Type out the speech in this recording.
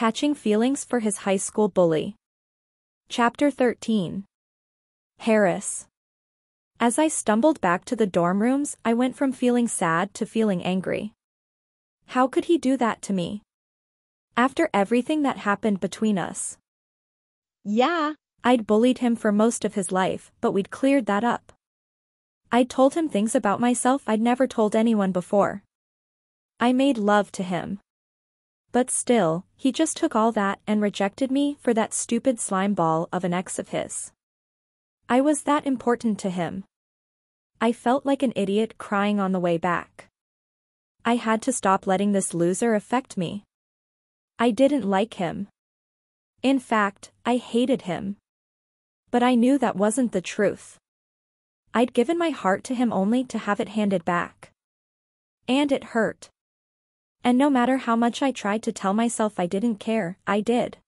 Catching feelings for his high school bully. Chapter 13. Harris. As I stumbled back to the dorm rooms, I went from feeling sad to feeling angry. How could he do that to me? After everything that happened between us. Yeah, I'd bullied him for most of his life, but we'd cleared that up. I'd told him things about myself I'd never told anyone before. I made love to him. But still, he just took all that and rejected me for that stupid slime ball of an ex of his. I was that important to him. I felt like an idiot crying on the way back. I had to stop letting this loser affect me. I didn't like him. In fact, I hated him. But I knew that wasn't the truth. I'd given my heart to him only to have it handed back. And it hurt. And no matter how much I tried to tell myself I didn't care, I did.